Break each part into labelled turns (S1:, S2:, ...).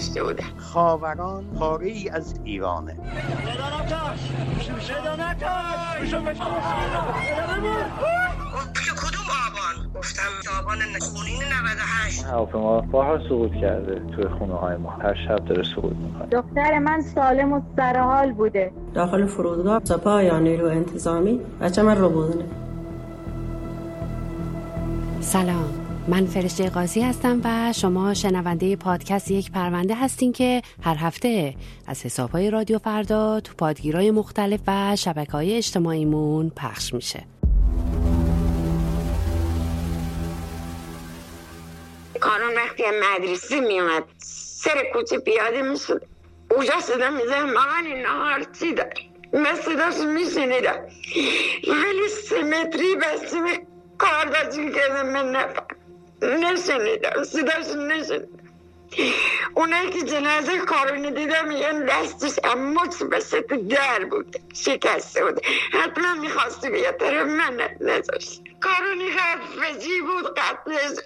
S1: کشته بوده
S2: خاوران پاره ای از ایرانه.
S1: کدوم آبان گفتم آبان خونین 98
S3: هواپیما بارها سقوط کرده توی خونه های ما هر شب داره سقوط می‌کنه
S4: دختر من سالم و سرحال بوده.
S5: داخل فرودگاه سپاه یا نیرو انتظامی. بچه من رو بودنه.
S6: سلام. من فرشته قاضی هستم و شما شنونده پادکست یک پرونده هستین که هر هفته از حسابهای رادیو فردا تو پادگیرای مختلف و شبکه های اجتماعیمون پخش میشه.
S1: کارون وقتی مدرسه میومد سر کوچه پیاده می‌شد. اونجا صدا میزه مامان نهار چی دار من صداش میشنیدم. ولی سیمتری بسته به کار بچه کردم من نفهم نشنیدم صداش نشنیدم اونایی که جنازه کارونی دیدم میگن دستش اموچ بسه تو در بود شکسته بود حتما می‌خواستی بیا طرف من نذاشت کارونی فجی بود قتلش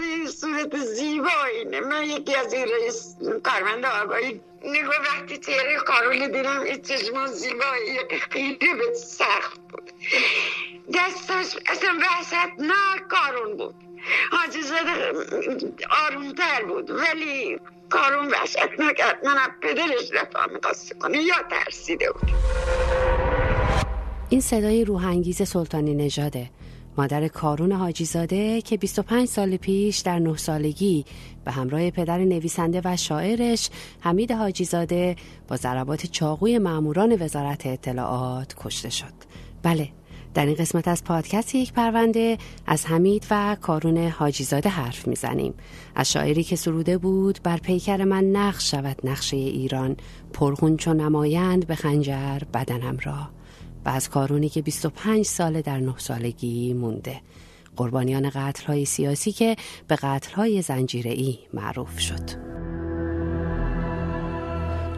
S1: این صورت زیبایی من یکی از این رئیس کارمند آقایی نگاه وقتی چهره کارونی دیدم این چشمان زیبایی خیلی به سخت بود دستش اصلا وحشتناک کارون بود حاجی زده آرومتر بود ولی کارون وحشتناک من از پدرش رفا می‌خواسته کنه یا ترسیده بود.
S6: این صدای روحانگیز سلطانی نژاده. مادر کارون حاجیزاده که 25 سال پیش در نه سالگی به همراه پدر نویسنده و شاعرش حمید حاجیزاده با ضربات چاقوی ماموران وزارت اطلاعات کشته شد. بله در این قسمت از پادکست یک پرونده از حمید و کارون حاجیزاده حرف می‌زنیم. از شاعری که سروده بود بر پیکر من نقش شود نقشه ایران. پرخون چون نمایند به خنجر بدنم را و از کارونی که 25 ساله در نه سالگی مونده. قربانیان قتل های سیاسی که به قتل های زنجیره معروف شد.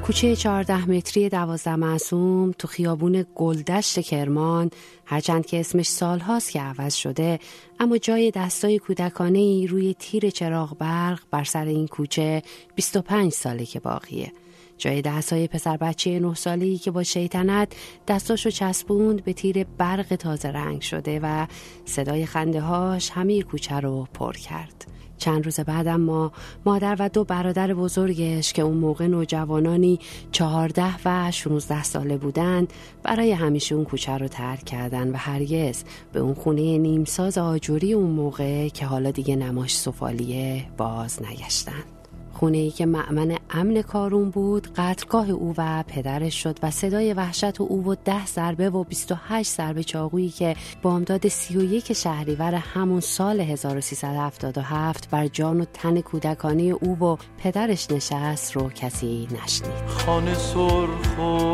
S6: کوچه 14 متری دوازده معصوم تو خیابون گلدشت کرمان هرچند که اسمش سالهاست که عوض شده اما جای دستای کودکانه ای روی تیر چراغ برق بر سر این کوچه 25 ساله که باقیه. جای دستای پسر بچه نه سالی که با شیطنت دستاشو چسبوند به تیر برق تازه رنگ شده و صدای خنده هاش همه کوچه رو پر کرد. چند روز بعد اما مادر و دو برادر بزرگش که اون موقع نوجوانانی چهارده و شونزده ساله بودند برای همیشه اون کوچه رو ترک کردن و هرگز به اون خونه نیمساز آجوری اون موقع که حالا دیگه نماش سفالیه باز نگشتند. خونه ای که معمن امن کارون بود قتلگاه او و پدرش شد و صدای وحشت او و ده ضربه و 28 ضربه چاقویی که بامداد 31 شهریور همون سال 1377 بر جان و تن کودکانه او و پدرش نشست رو کسی نشنید.
S7: خانه سرخ و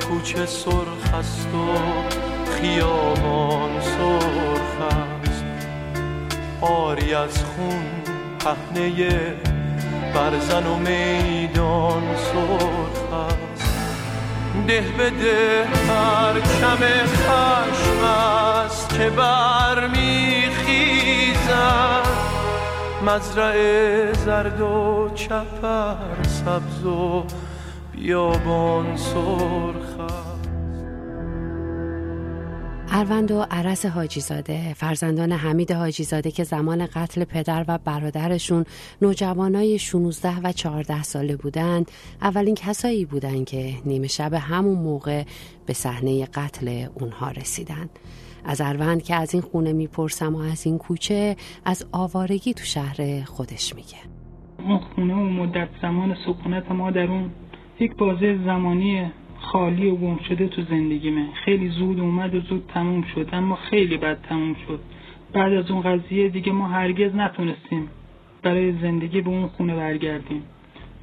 S7: کوچه سرخ است و خیابان سرخ است. آری از خون پهنه برزن و میدان سرخ است. ده به ده کم خشم است که برمیخیزد. مزرعه زرد و چپر سبز و بیابان سرخ است
S6: اروند و عرس حاجیزاده فرزندان حمید حاجیزاده که زمان قتل پدر و برادرشون نوجوانای 16 و 14 ساله بودند اولین کسایی بودند که نیمه شب همون موقع به صحنه قتل اونها رسیدند. از اروند که از این خونه می‌پرسم و از این کوچه از آوارگی تو شهر خودش میگه.
S8: اون خونه و مدت زمان سکونت ما در اون یک بازه زمانی خالی و گم شده تو زندگیمه خیلی زود اومد و زود تموم شد اما خیلی بد تموم شد. بعد از اون قضیه دیگه ما هرگز نتونستیم برای زندگی به اون خونه برگردیم.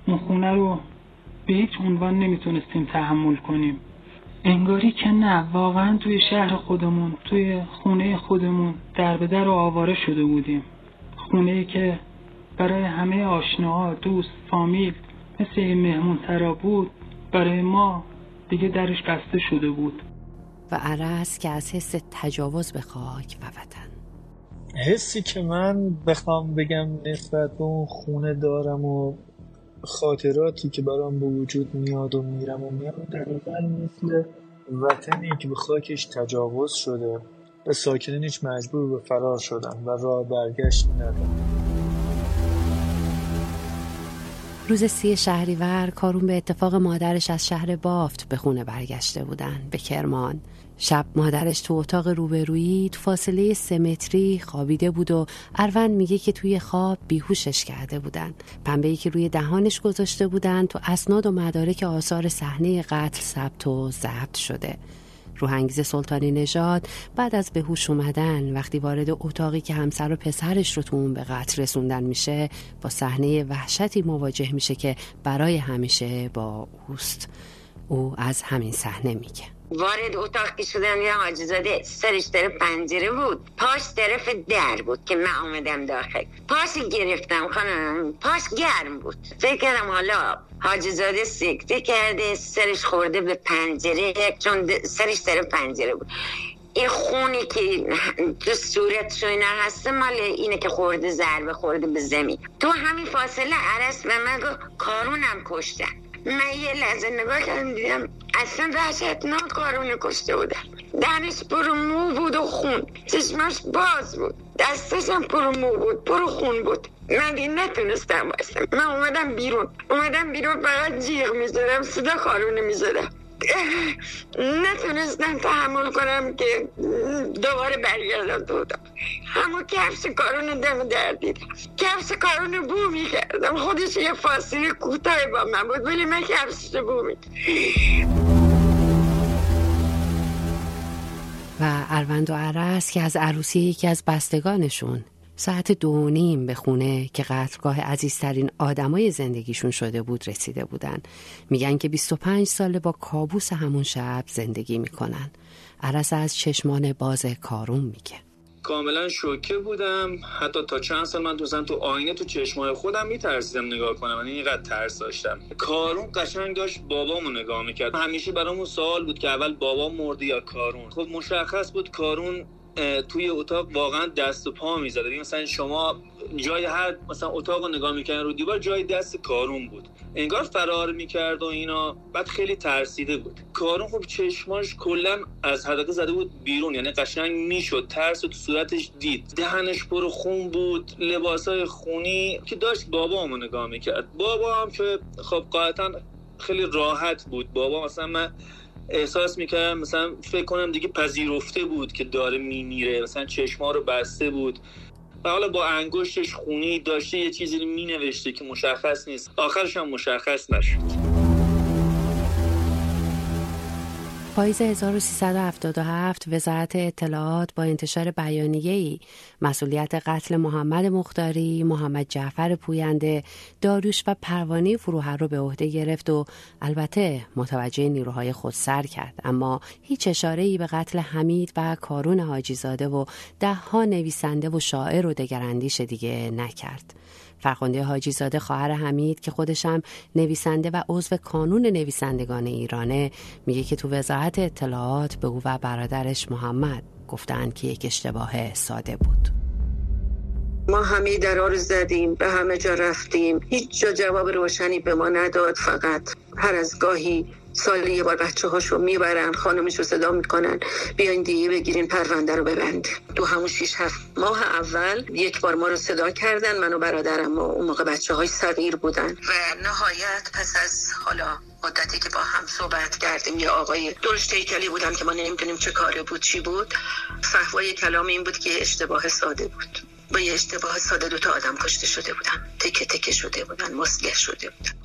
S8: اون خونه رو به هیچ عنوان نمی‌تونستیم تحمل کنیم. انگاری که نه واقعا توی شهر خودمون توی خونه خودمون در به در و آواره شده بودیم. خونه که برای همه آشناها دوست فامیل مثل مهمون ترا بود برای ما دیگه درش بسته شده بود.
S6: و عرس که از حس تجاوز به خاک و وطن.
S9: حسی که من بخوام بگم نسبت به اون خونه دارم و خاطراتی که برام به وجود میاد و میرم و میام دقیقا مثل وطنی که به خاکش تجاوز شده. و ساکنینش مجبور به فرار شدن و راه برگشت ندارن
S6: روز سی شهریور کارون به اتفاق مادرش از شهر بافت به خونه برگشته بودن به کرمان. شب مادرش تو اتاق روبرویی تو فاصله سه متری خوابیده بود و اروند میگه که توی خواب بیهوشش کرده بودن. پنبه ای که روی دهانش گذاشته بودن تو اسناد و مدارک آثار صحنه قتل ثبت و ضبط شده. روحانگیز سلطانی نژاد بعد از به هوش اومدن وقتی وارد اتاقی که همسر و پسرش رو تو اون به قتل رسوندن میشه با صحنه وحشتی مواجه میشه که برای همیشه با اوست. او از همین صحنه میگه.
S1: وارد اتاق که شدم یه حاجزاده سرش طرف پنجره بود. پاش طرف در بود که من آمدم داخل. پاش گرفتم خانم. پاش گرم بود. فکر کردم حالا حاجزاده سکته کرده سرش خورده به پنجره چون سرش طرف پنجره بود. این خونی که تو صورت اینا هسته مال اینه که خورده ضربه خورده به زمین. تو همین فاصله عرس به من گفت کارونم کشتن. من یه لحظه نگاه کردم دیدم اصلا وحشتناک کارونه کشته بودن دهنش پر مو بود و خون. چشمش باز بود. دستش هم پر مو بود پر خون بود. من دیگه نتونستم باشم من اومدم بیرون. اومدم بیرون فقط جیغ می‌زدم صدا کارونه می‌زدم. نتونستم تحمل کنم که دوباره برگردم تو همون کفش کارون دم در دیدم. کفش کارون بو می‌کردم. خودش یه فاصله کوتاه با من بود ولی من کفش بو
S6: و اروند و عرس که از عروسی یکی از بستگانشون ساعت دو نیم به خونه که قتلگاه عزیزترین آدمای زندگیشون شده بود رسیده بودن. میگن که 25 ساله با کابوس همون شب زندگی می‌کنن. عرس از چشمان باز کارون میگه.
S10: کاملا شوکه بودم. حتی تا چند سال من تو تو آینه تو چشمای خودم میترسیدم نگاه کنم. یعنی اینقدر ترس داشتم. کارون قشنگ داشت بابامو نگاه می‌کرد. همیشه برامون سوال بود که اول بابا مرده یا کارون؟ خب مشخص بود کارون توی اتاق واقعا دست و پا می‌زد. مثلا شما جای هر مثلا اتاق رو نگاه می‌کنن رو دیوار جای دست کارون بود. انگار فرار می‌کرد و اینا. بعد خیلی ترسیده بود. کارون خب چشماش کلا از حدقه زده بود بیرون. یعنی قشنگ می‌شد. ترس تو صورتش دید. دهنش پر خون بود. لباسای خونی که داشت بابامو نگاه می‌کرد. بابا هم که خب قاعدتا خیلی راحت بود. بابا مثلا من احساس می‌کردم مثلا فکر کنم دیگه پذیرفته بود که داره میمیره مثلا چشما رو بسته بود. و حالا با انگشتش خونی داشته یه چیزی رو مینوشته که مشخص نیست. آخرش هم مشخص نشد.
S6: پاییز 1377 وزارت اطلاعات با انتشار بیانیه‌ای مسئولیت قتل محمد مختاری، محمد جعفر پوینده، داروش و پروانه فروهر رو به عهده گرفت و البته متوجه نیروهای خود سر کرد اما هیچ اشاره به قتل حمید و کارون حاجیزاده و ده ها نویسنده و شاعر و دگراندیش دیگه نکرد. فرخنده حاجی زاده خواهر حمید که خودشم نویسنده و عضو کانون نویسندگان ایرانه میگه که تو وزارت اطلاعات به او و برادرش محمد گفتند که یک اشتباه ساده بود.
S1: ما همه درا رو زدیم به همه جا رفتیم. هیچ جا جواب روشنی به ما نداد فقط هر از گاهی سال یه بار بچه هاشو می‌برن خانمش رو صدا می‌کنن. بیاین دیگه بگیرین پرونده رو ببند. تو همون شیش هفت ماه اول یک بار ما رو صدا کردن من و برادرم و اون موقع بچه های صغیر بودن. و نهایت پس از حالا مدتی که با هم صحبت کردیم یه آقای درشت هیکلی بودن که ما نمی‌دونیم چه کاره بود چی بود. فهوای کلام این بود که اشتباه ساده بود. با یه اشتباه ساده دو تا آدم کشته شده بودن. تکه تکه شده بودن مسلح شده بودن.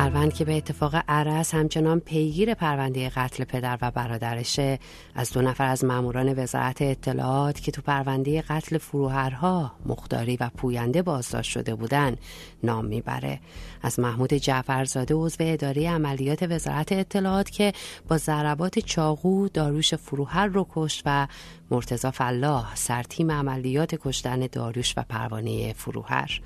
S6: اروند که به اتفاق عرس همچنان پیگیر پرونده قتل پدر و برادرشه. از دو نفر از ماموران وزارت اطلاعات که تو پرونده قتل فروهرها مختاری و پوینده بازداشت شده بودن نام می‌بره. از محمود جعفرزاده عضو اداره عملیات وزارت اطلاعات که با ضربات چاقو داروش فروهر رو کشت و مرتزا فلاح سرتیم عملیات کشتن داروش و پروانه فروهر.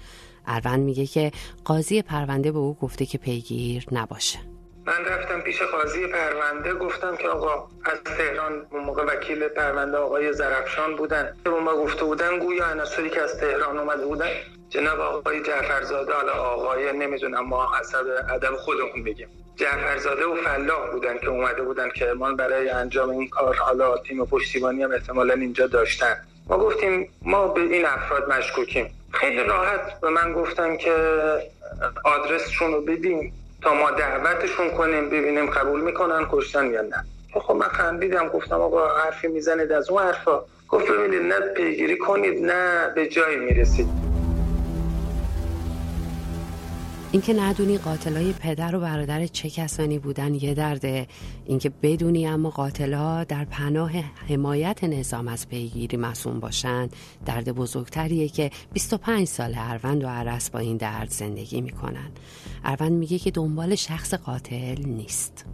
S6: اروند میگه که قاضی پرونده به او گفته که پیگیر نباشه.
S10: من رفتم پیش قاضی پرونده گفتم که آقا از تهران اون موقع وکیل پرونده آقای زرفشان بودن. به ما گفته بودن گویا عناصری که از تهران اومده بودن. جناب آقای جعفرزاده حالا آقای نمی‌دونم ما حسب ادب خودمون بگیم جعفرزاده و فلاح بودن که اومده بودن کرمان برای انجام این کار. حالا تیم پشتیبانی هم احتمالا اینجا داشتن. ما گفتیم ما به این افراد مشکوکیم. خیلی راحت به من گفتن که آدرسشون رو بدیم تا ما دعوتشون کنیم ببینیم قبول می‌کنن کشتن یا نه. خب من خندیدم گفتم آقا حرفی می‌زنید از اون حرفا. گفت ببینید نه پیگیری کنید نه به جایی می‌رسید.
S6: اینکه ندونی قاتلای پدر و برادر چه کسانی بودن یه درده اینکه بدونی اما قاتلا در پناه حمایت نظام از پیگیری مسئول باشن. درد بزرگتریه که 25 سال اروند و عرس با این درد زندگی می‌کنن. اروند میگه که دنبال شخص قاتل نیست.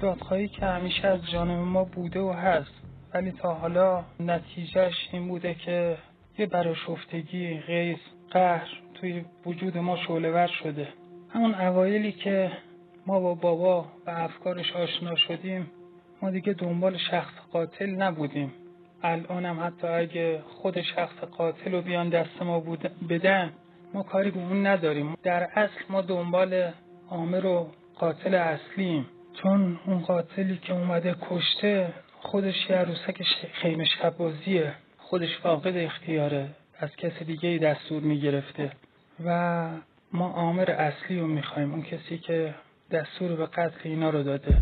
S8: دادخواهی که همیشه از جانب ما بوده و هست ولی تا حالا نتیجهش این بوده که یه براشفتگی غیز قهر توی وجود ما شعله شده. همون اوایلی که ما با بابا و افکارش آشنا شدیم ما دیگه دنبال شخص قاتل نبودیم. الان هم حتی اگه خود شخص قاتل رو بیان دست ما بدن ما کاری به اون نداریم. در اصل ما دنبال عامر و قاتل اصلیم. چون اون قاتلی که اومده کشته خودش یه عروسک خیمه شبازیه. خودش فاقد اختیاره. از کسی دیگه دستور می‌گرفته. و ما آمر اصلی رو می‌خوایم اون کسی که دستور به قتل اینا رو داده.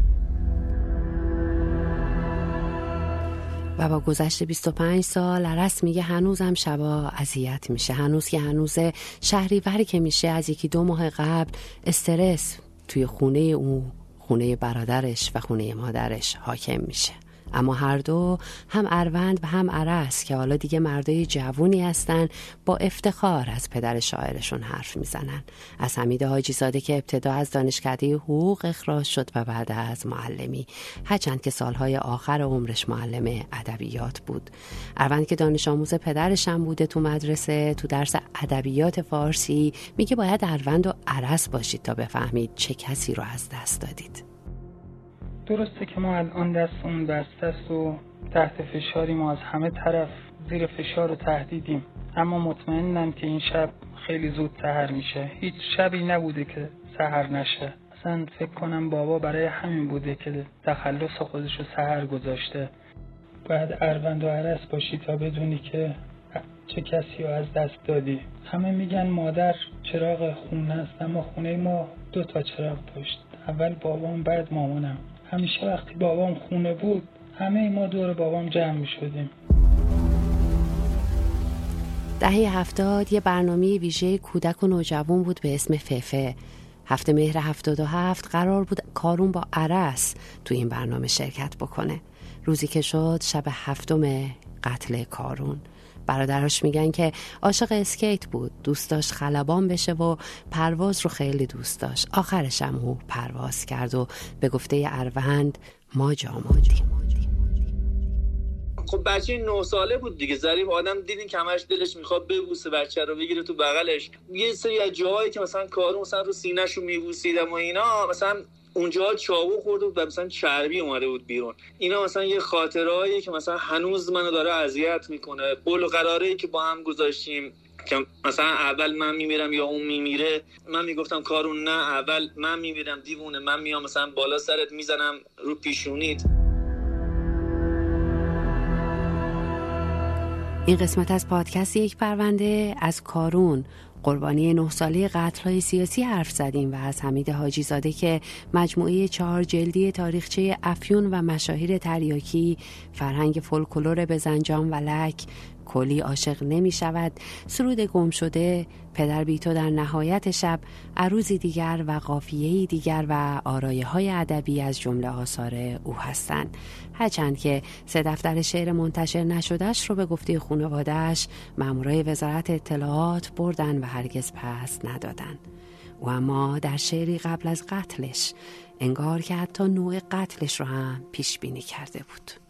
S6: و با گذشت 25 سال عرس میگه هنوزم شبا اذیت میشه. هنوز که هنوز شهریوری که میشه از یکی دو ماه قبل استرس توی خونه او خونه برادرش و خونه مادرش حاکم میشه. اما هر دو هم اروند و هم عرس که حالا دیگه مردای جوونی هستن با افتخار از پدر شاعرشون حرف می‌زنن. از حمید حاجی زاده که ابتدا از دانشکده حقوق اخراج شد و بعد از معلمی. هرچند که سالهای آخر عمرش معلم ادبیات بود. اروند که دانش آموز پدرش هم بوده تو مدرسه تو درس ادبیات فارسی میگه باید اروند و عرس باشید تا بفهمید چه کسی رو از دست دادید.
S8: درسته که ما الان دستمون بسته است و تحت فشاری ما از همه طرف زیر فشار و تهدیدیم. اما مطمئنم که این شب خیلی زود سهر میشه. هیچ شبی نبوده که سهر نشه. اصلا فکر کنم بابا برای همین بوده که تخلص خودش رو سهر گذاشته. باید اروند و عرس باشی تا بدونی که چه کسی رو از دست دادی. همه میگن مادر چراغ خونه است اما خونه ما دو تا چراغ داشت. اول بابام بعد مامانم. همیشه وقتی بابام خونه بود همه ما دور بابام جمع می شدیم.
S6: دهه هفتاد یه برنامه ویژه کودک و نوجوان بود به اسم ففه هفته مهر هفتاد و هفت قرار بود کارون با عرس تو این برنامه شرکت بکنه. روزی که شد شب هفتم قتل کارون. برادرش میگن که عاشق اسکیت بود دوست داشت خلبان بشه و پرواز رو خیلی دوست داشت. آخرش هم او پرواز کرد و به گفته اروند ما جا
S10: خب بچه نه ساله بود دیگه ظریف آدم دیدین که همش دلش می‌خواد ببوسه بچه رو بگیره تو بغلش. یه سری از جاهایی که مثلا کارو مثلا رو سینه‌شو میبوسیدم و اینا مثلا اونجا چاقو خورده بود و مثلا چربی اومده بود بیرون. اینا مثلا یه خاطرهایی که مثلا هنوز منو داره اذیت می‌کنه. قول قراره که با هم گذاشتیم که مثلا اول من میمیرم یا اون میمیره. من می‌گفتم کارون نه اول من میمیرم دیوونه. من میام مثلا بالا سرت می‌زنم رو پیشونیت.
S6: این قسمت از پادکست یک پرونده از کارون. قربانی نه ساله قتل های سیاسی حرف زدیم و از حمید حاجی زاده که مجموعه چهار جلدی تاریخچه افیون و مشاهیر تریاکی فرهنگ فولکلور بزنجان و لک کلی عاشق نمی شود سرود گم شده پدر بیتو در نهایت شب عروزی دیگر و قافیهی دیگر و آرایه های ادبی از جمله آثار او هستند. هرچند که سه دفتر شعر منتشر نشدهش رو به گفته خانوادهش مامورای وزارت اطلاعات بردن و هرگز پس ندادن. او اما در شعری قبل از قتلش انگار که حتی نوع قتلش رو هم پیش بینی کرده بود.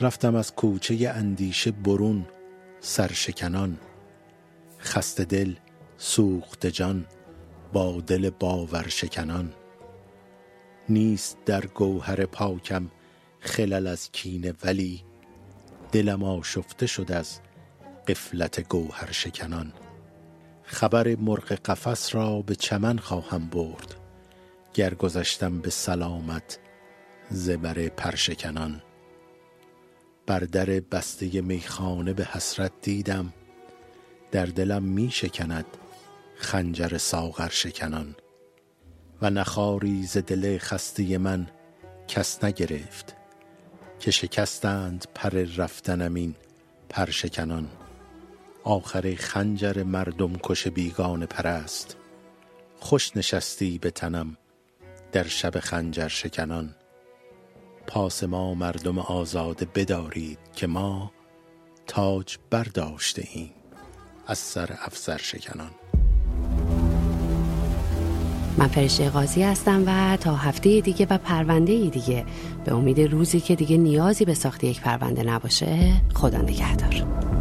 S11: رفتم از کوچه اندیشه برون سرشکنان. خسته دل سوخت جان با دل باور شکنان نیست در گوهر پاکم خلل از کینه ولی دلم آشفته شد از قفلت گوهر شکنان خبر مرغ قفس را به چمن خواهم برد. گر گذشتم به سلامت زبر پرشکنان. بر در بسته میخانه به حسرت دیدم. در دلم می شکند خنجر ساغر شکنان. و نخاری ز دل خسته من کس نگرفت که شکستند پر رفتنم این پرشکنان آخر خنجر مردم کش بیگانه پرست. خوش نشستی به تنم در شب خنجر شکنان. پاس ما مردم آزاده بدارید که ما تاج برداشته ایم. از سر افسر شکنان.
S6: من فرشته قاضی هستم و تا هفته دیگه و پرونده دیگه به امید روزی که دیگه نیازی به ساخت یک پرونده نباشه خدا نگهدار.